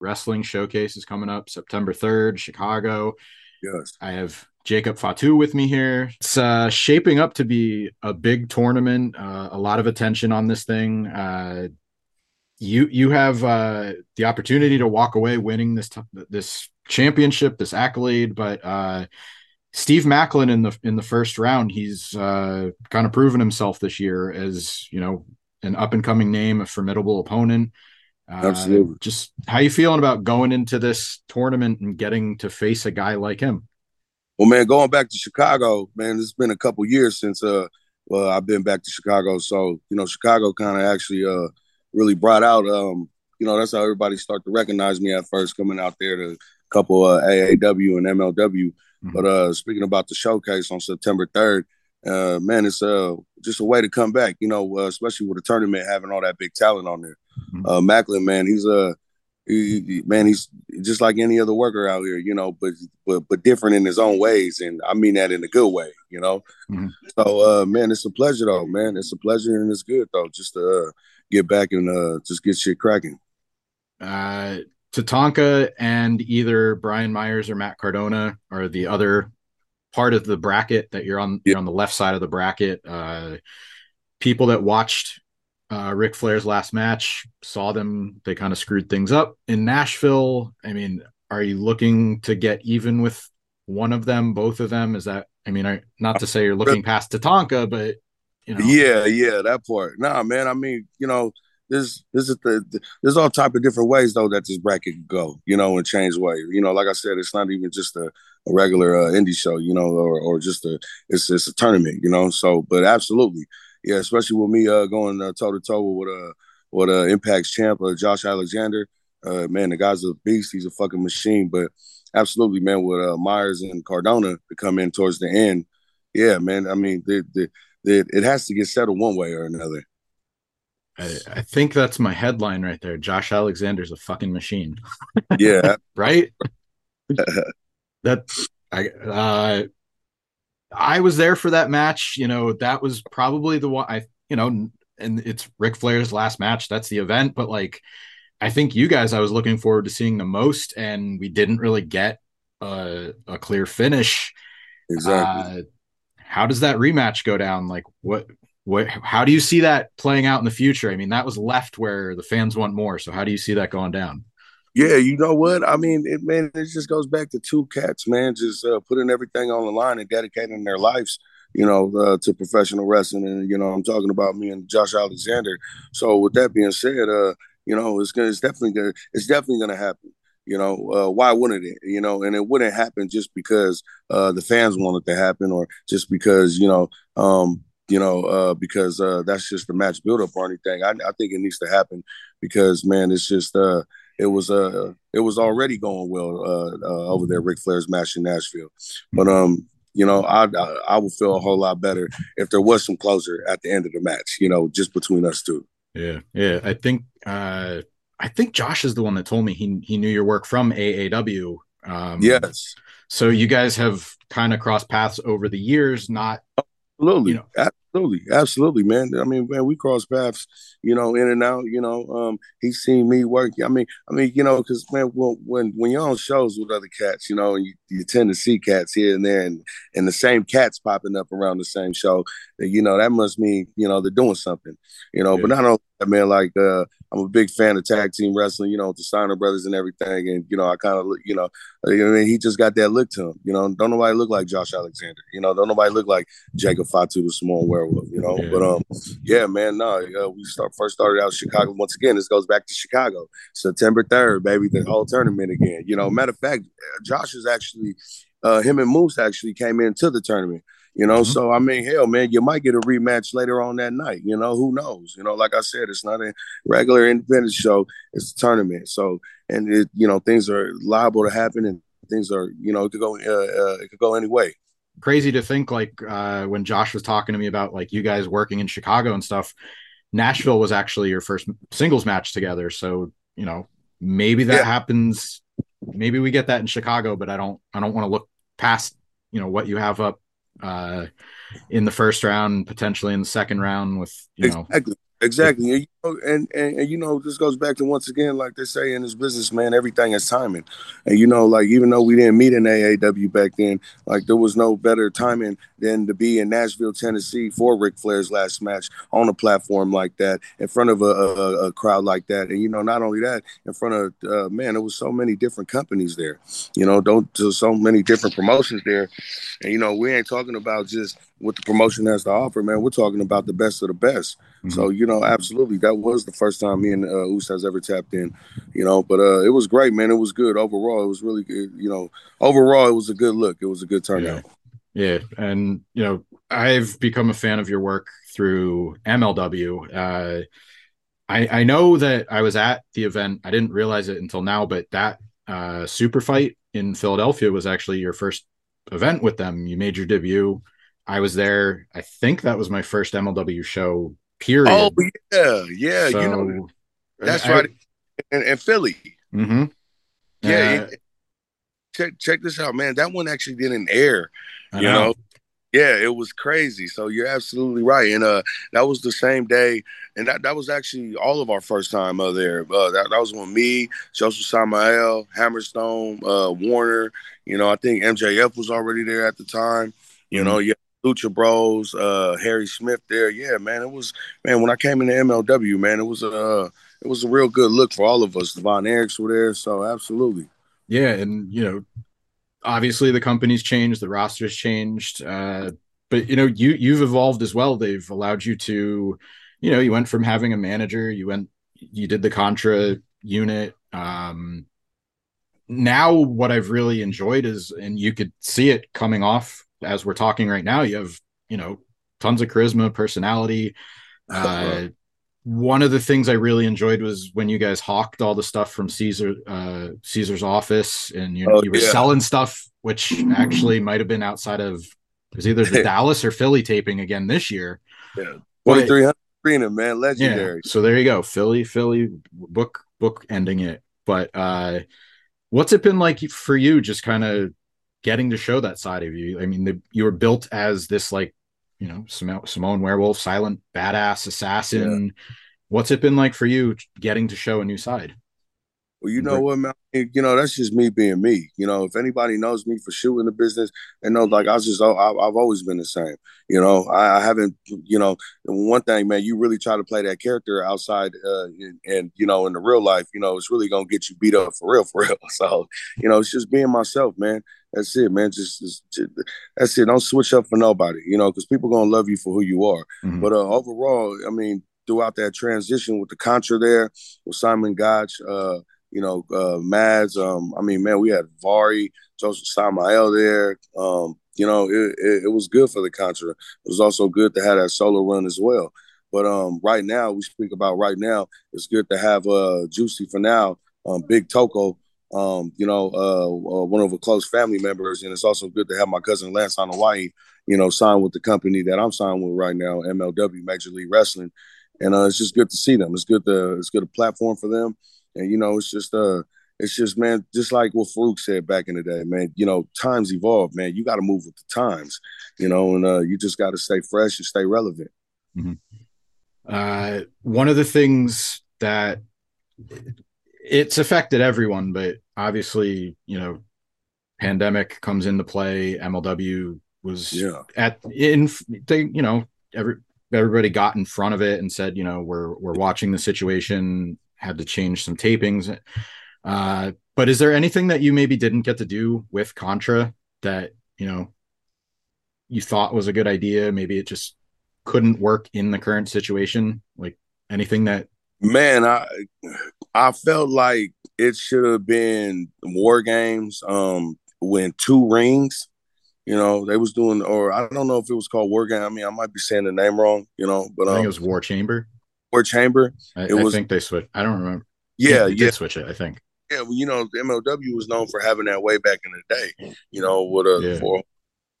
Wrestling Showcase is coming up September 3rd, Chicago. Yes. I have Jacob Fatu with me here. It's uh, shaping up to be a big tournament, uh, a lot of attention on this thing. Uh, you you have uh, the opportunity to walk away winning this t- this championship, this accolade, but uh, Steve Maclin in the in the first round, he's uh, kind of proven himself this year as you know an up and coming name, a formidable opponent. Uh, Absolutely. Just how you feeling about going into this tournament and getting to face a guy like him? Well, man, going back to Chicago, man, it's been a couple years since uh, well, I've been back to Chicago. So you know, Chicago kind of actually uh really brought out um, you know, that's how everybody started to recognize me at first coming out there to a couple uh, AAW and MLW. Mm-hmm. But uh, speaking about the showcase on September 3rd, uh, man, it's uh, just a way to come back, you know, uh, especially with the tournament having all that big talent on there. Mm-hmm. Uh, Maclin, man, he's a uh, he, he, man, he's just like any other worker out here, you know, but but but different in his own ways, and I mean that in a good way, you know. Mm-hmm. So, uh, man, it's a pleasure though, man. It's a pleasure and it's good though, just to uh, get back and uh, just get shit cracking. Uh, Tatanka and either Brian Myers or Matt Cardona are the other part of the bracket that you're on. You're on the left side of the bracket. Uh, people that watched uh, Ric Flair's last match saw them. They kind of screwed things up in Nashville. I mean, are you looking to get even with one of them, both of them? Is that? I mean, I, not to say you're looking past Tatanka, but you know. Yeah, yeah, that part. Nah, man. I mean, you know, there's this is the, the, there's all type of different ways though that this bracket can go, you know, and change way. You know, like I said, it's not even just a, a regular uh, indie show, you know, or or just a it's it's a tournament, you know. So, but absolutely, yeah, especially with me uh, going toe to toe with uh with uh Impact's champ, uh, Josh Alexander. Uh, man, the guy's a beast. He's a fucking machine. But absolutely, man, with uh, Myers and Cardona to come in towards the end, yeah, man. I mean, the, the, it has to get settled one way or another. I, I think that's my headline right there. Josh Alexander's a fucking machine. Yeah. right. that I uh I was there for that match. You know, that was probably the one I you know, and it's Ric Flair's last match. That's the event, but like I think you guys I was looking forward to seeing the most, and we didn't really get a, a clear finish. Exactly. Uh, how does that rematch go down? Like what what how do you see that playing out in the future? I mean, that was left where the fans want more. So how do you see that going down? Yeah, you know what? I mean, it man, it just goes back to two cats, man, just uh, putting everything on the line and dedicating their lives, you know, uh, to professional wrestling. And you know, I'm talking about me and Josh Alexander. So with that being said, uh, you know, it's gonna, it's definitely gonna, it's definitely gonna happen. You know, uh, why wouldn't it? You know, and it wouldn't happen just because uh, the fans want it to happen, or just because you know, um, you know, uh, because uh, that's just the match buildup or anything. I, I, think it needs to happen because, man, it's just uh, it was uh, it was already going well uh, uh, over there. Ric Flair's match in Nashville, but um, you know, I, I, I would feel a whole lot better if there was some closure at the end of the match. You know, just between us two. Yeah, yeah. I think uh, I think Josh is the one that told me he he knew your work from AAW. Um, yes. So you guys have kind of crossed paths over the years, not Absolutely. You know, absolutely. Absolutely, man. I mean, man, we cross paths, you know, in and out, you know. Um, he's seen me work. I mean, I mean, you know, because man, when when you're on shows with other cats, you know, you, you tend to see cats here and there and and the same cats popping up around the same show, you know, that must mean, you know, they're doing something, you know. Yeah. But not only man, like uh I'm a big fan of tag team wrestling, you know, the Steiner brothers and everything. And, you know, I kind of, you know, I mean, he just got that look to him. You know, don't nobody look like Josh Alexander. You know, don't nobody look like Jacob Fatu, the Samoan werewolf, you know. Yeah. But, um, yeah, man, no, uh, we start first started out Chicago. Once again, this goes back to Chicago, September 3rd, baby, the whole tournament again. You know, matter of fact, Josh is actually, uh, him and Moose actually came into the tournament. You know, mm-hmm. so I mean, hell, man, you might get a rematch later on that night. You know, who knows? You know, like I said, it's not a regular independent show; it's a tournament. So, and it, you know, things are liable to happen, and things are, you know, it could go, uh, uh, it could go any way. Crazy to think, like uh, when Josh was talking to me about like you guys working in Chicago and stuff. Nashville was actually your first singles match together, so you know maybe that yeah. happens. Maybe we get that in Chicago, but I don't. I don't want to look past you know what you have up uh, in the first round, potentially in the second round with you know exactly exactly. And, and, and you know this goes back to once again like they say in this business man everything is timing. And you know like even though we didn't meet in AAW back then like there was no better timing than to be in Nashville Tennessee for Ric Flair's last match on a platform like that in front of a, a, a crowd like that. And you know not only that in front of uh, man there was so many different companies there. You know don't so many different promotions there. And you know we ain't talking about just what the promotion has to offer man. We're talking about the best of the best. Mm-hmm. so you know absolutely that was the first time me and uh, Us has ever tapped in, you know. But uh, it was great, man. It was good overall. It was really good, you know. Overall, it was a good look. It was a good turnout. Yeah, yeah. and you know, I've become a fan of your work through MLW. Uh, I I know that I was at the event. I didn't realize it until now, but that uh, super fight in Philadelphia was actually your first event with them. You made your debut. I was there. I think that was my first MLW show Period. Oh yeah, yeah. So, you know, that's I, right. And, and Philly. Mm-hmm. Yeah. Uh, check check this out, man. That one actually didn't air. You know. know. Yeah, it was crazy. So you're absolutely right, and uh, that was the same day, and that, that was actually all of our first time uh, there. Uh, that, that was when me, Josef Samael, Hammerstone, uh, Warner. You know, I think MJF was already there at the time. You mm-hmm. know, yeah, Lucha Bros, uh, Harry Smith there. Yeah, man, it was man when I came into MLW, man, it was a uh, it was a real good look for all of us. The Von Erichs were there, so absolutely. Yeah, and you know, obviously the company's changed, the roster's changed, uh, but you know, you you've evolved as well. They've allowed you to, you know, you went from having a manager, you went, you did the Contra unit. Um, now, what I've really enjoyed is, and you could see it coming off as we're talking right now, you have you know tons of charisma, personality. Uh, one of the things I really enjoyed was when you guys hawked all the stuff from Cesar uh, Cesar's office, and you, oh, you were yeah. selling stuff which actually might have been outside of it was either the Dallas or Philly taping again this year. Yeah, twenty three hundred arena, man, legendary. Yeah, so there you go, Philly, Philly book book ending it. But uh, what's it been like for you? Just kind of getting to show that side of you. I mean, the, you were built as this like, you know, Samoan werewolf, silent badass assassin. Yeah. What's it been like for you getting to show a new side? Well, you know what, man? You know, that's just me being me. You know, if anybody knows me for shooting the business, and know, like I was just, I, have always been the same. You know, I, I, haven't, you know, one thing, man, you really try to play that character outside, uh, and, and, you know, in the real life, you know, it's really gonna get you beat up for real, for real. So, you know, it's just being myself, man. That's it, man. Just, just, just, that's it. Don't switch up for nobody, you know, because people gonna love you for who you are. Mm-hmm. But uh, overall, I mean, throughout that transition with the Contra there, with Simon Gotch, uh, you know, uh, Mads. Um, I mean, man, we had Vari, Josef Samael there. Um, you know, it, it, it, was good for the Contra. It was also good to have that solo run as well. But um, right now, we speak about right now, it's good to have uh, Juicy Finau, um, Big Toko, um, you know, uh, uh, one of a close family members. And it's also good to have my cousin Lance Anoa'i, you know, signed with the company that I'm signed with right now, MLW, Major League Wrestling. And uh, it's just good to see them. It's good to, it's good a platform for them. And, you know, it's just, uh, it's just, man, just like what Faarooq said back in the day, man, you know, times evolve, man. You got to move with the times, you know, and uh, you just got to stay fresh and stay relevant. Mm-hmm. Uh, one of the things that it's affected everyone, but obviously, you know, pandemic comes into play. MLW was yeah. at in they, you know, every everybody got in front of it and said, you know, we're we're watching the situation, had to change some tapings. Uh, but is there anything that you maybe didn't get to do with Contra that, you know, you thought was a good idea? Maybe it just couldn't work in the current situation? Like anything that man, I I felt like it should have been war games um when two rings. You know, they was doing or I don't know if it was called war game. I mean, I might be saying the name wrong, you know, but um, I think it was War Chamber. War Chamber. I, it I was, think they switched. I don't remember. Yeah, yeah. did switch it, I think. Yeah, well, you know, the MLW was known for having that way back in the day. You know, with a yeah. for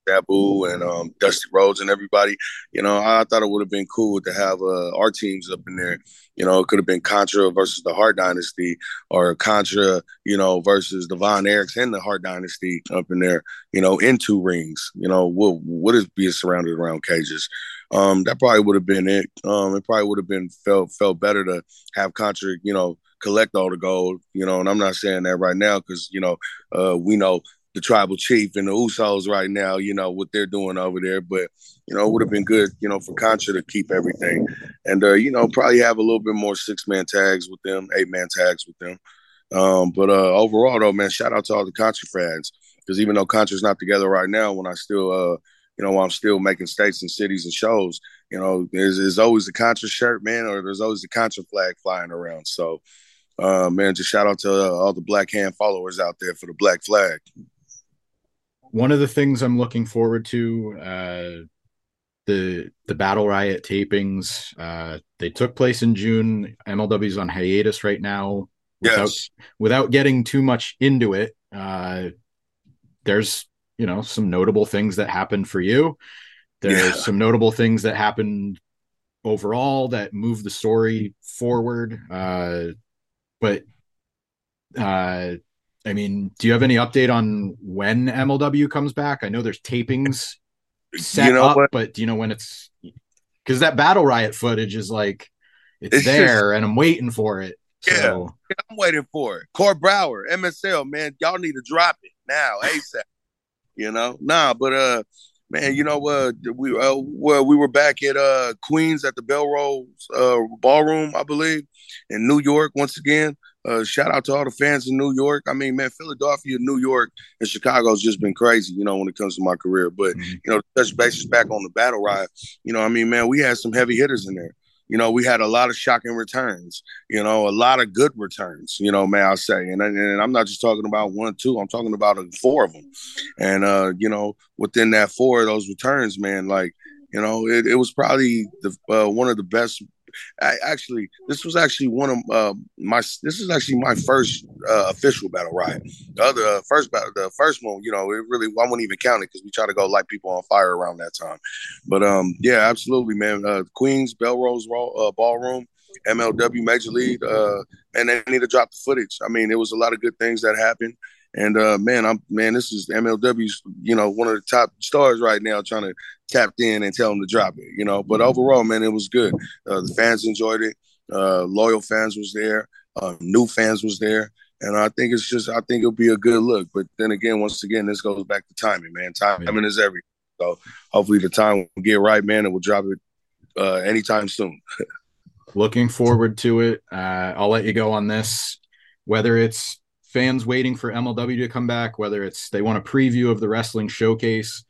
Sabu and um, Dusty Rhodes and everybody. You know, I thought it would have been cool to have uh, our teams up in there. You know, it could have been Contra versus the Hart Dynasty or Contra, you know, versus the Von Erichs and the Hart Dynasty up in there, you know, in two rings. You know, what what is being surrounded around cages. Um, that probably would have been it. Um, it probably would have been felt felt better to have Contra, you know, collect all the gold, you know. And I'm not saying that right now because you know uh, we know the tribal chief and the Usos right now, you know what they're doing over there. But you know, it would have been good, you know, for Contra to keep everything, and uh, you know, probably have a little bit more six man tags with them, eight man tags with them. Um, but uh, overall, though, man, shout out to all the Contra fans because even though Contra's not together right now, when I still, uh, you know, I'm still making states and cities and shows, you know, there's, there's always a Contra shirt, man, or there's always a Contra flag flying around. So, uh, man, just shout out to uh, all the Black Hand followers out there for the Black Flag. One of the things I'm looking forward to, uh, the the Battle Riot tapings, uh, they took place in June. MLW's on hiatus right now without yes. without getting too much into it uh there's you know some notable things that happened for you there's yeah. some notable things that happened overall that move the story forward uh but uh i mean do you have any update on when mlw comes back i know there's tapings set you know up what? but do you know when it's because that battle riot footage is like it's, it's there just, and i'm waiting for it yeah, I'm waiting for it. Court Bauer MSL, man, y'all need to drop it now, ASAP. You know, nah, but uh, man, you know, uh, we uh, well, we were back at uh Queens at the Melrose uh Ballroom, I believe, in New York once again. Uh, shout out to all the fans in New York. I mean, man, Philadelphia, New York, and Chicago's just been crazy, you know, when it comes to my career. But mm-hmm. you know, touch bases back on the battle riot. You know, I mean, man, we had some heavy hitters in there you know, we had a lot of shocking returns, you know, a lot of good returns, you know, may I say. And, and I'm not just talking about one, two, I'm talking about four of them. And, uh, you know, within that four of those returns, man, like, you know, it, it was probably the uh, one of the best I, actually, this was actually one of uh, my. This is actually my first uh, official battle riot. The other uh, first battle, the first one, you know, it really I wouldn't even count it because we try to go light people on fire around that time. But um, yeah, absolutely, man. Uh, Queens Melrose uh, Ballroom, MLW Major League, uh, and they need to drop the footage. I mean, there was a lot of good things that happened. And uh, man, I'm man, this is MLW's, you know, one of the top stars right now, trying to tap in and tell them to drop it, you know. But overall, man, it was good. Uh, the fans enjoyed it. Uh, loyal fans was there. Uh, new fans was there. And I think it's just, I think it'll be a good look. But then again, once again, this goes back to timing, man. Timing yeah. is everything. So hopefully the time will get right, man, and we'll drop it uh, anytime soon. Looking forward to it. Uh, I'll let you go on this. Whether it's fans waiting for MLW to come back, whether it's they want a preview of the wrestling showcase,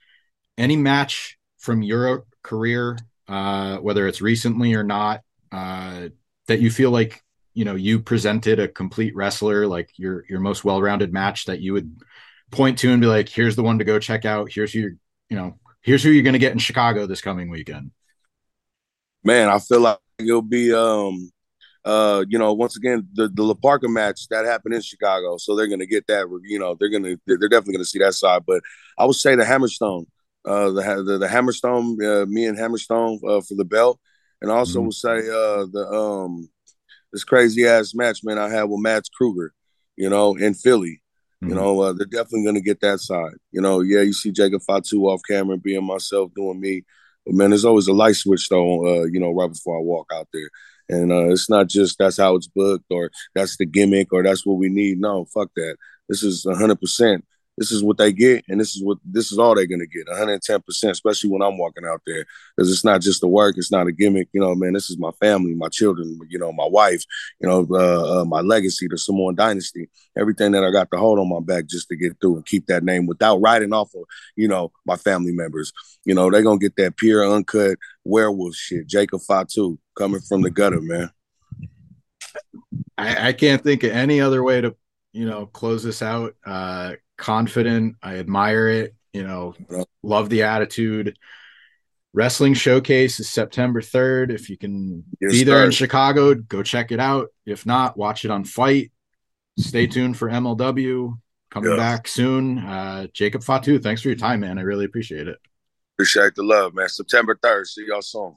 any match from your career, uh, whether it's recently or not, uh, that you feel like you know you presented a complete wrestler, like your your most well-rounded match that you would point to and be like, here's the one to go check out. Here's who you're, you know, here's who you're going to get in Chicago this coming weekend. Man, I feel like it'll be um uh, you know, once again, the the La Parka match that happened in Chicago, so they're gonna get that. You know, they're gonna they're definitely gonna see that side. But I would say the Hammerstone, uh, the the, the Hammerstone, uh, me and Hammerstone uh, for the belt, and also mm-hmm. would say uh the um this crazy ass match, man, I had with Mads Kruger, you know, in Philly. Mm-hmm. You know, uh, they're definitely gonna get that side. You know, yeah, you see Jacob Fatu off camera being myself, doing me. But man, there's always a light switch though, uh, you know, right before I walk out there. And uh, it's not just that's how it's booked or that's the gimmick or that's what we need. No, fuck that. This is 100% this is what they get, and this is what this is all they're gonna get, 110 percent, especially when I'm walking out there, because it's not just the work, it's not a gimmick, you know, man. This is my family, my children, you know, my wife, you know, uh, uh, my legacy, the Samoan dynasty, everything that I got to hold on my back just to get through and keep that name without riding off of, you know, my family members. You know, they're gonna get that pure, uncut werewolf shit. Jacob Fatu coming from the gutter, man. I, I can't think of any other way to, you know, close this out. Uh, confident. I admire it. You know, love the attitude. Wrestling Showcase is September 3rd. If you can yes, be there in Chicago, go check it out. If not, watch it on FITE. Stay tuned for MLW coming back soon. Uh, Jacob Fatu, thanks for your time, man. I really appreciate it. Appreciate the love, man. September 3rd. See y'all soon.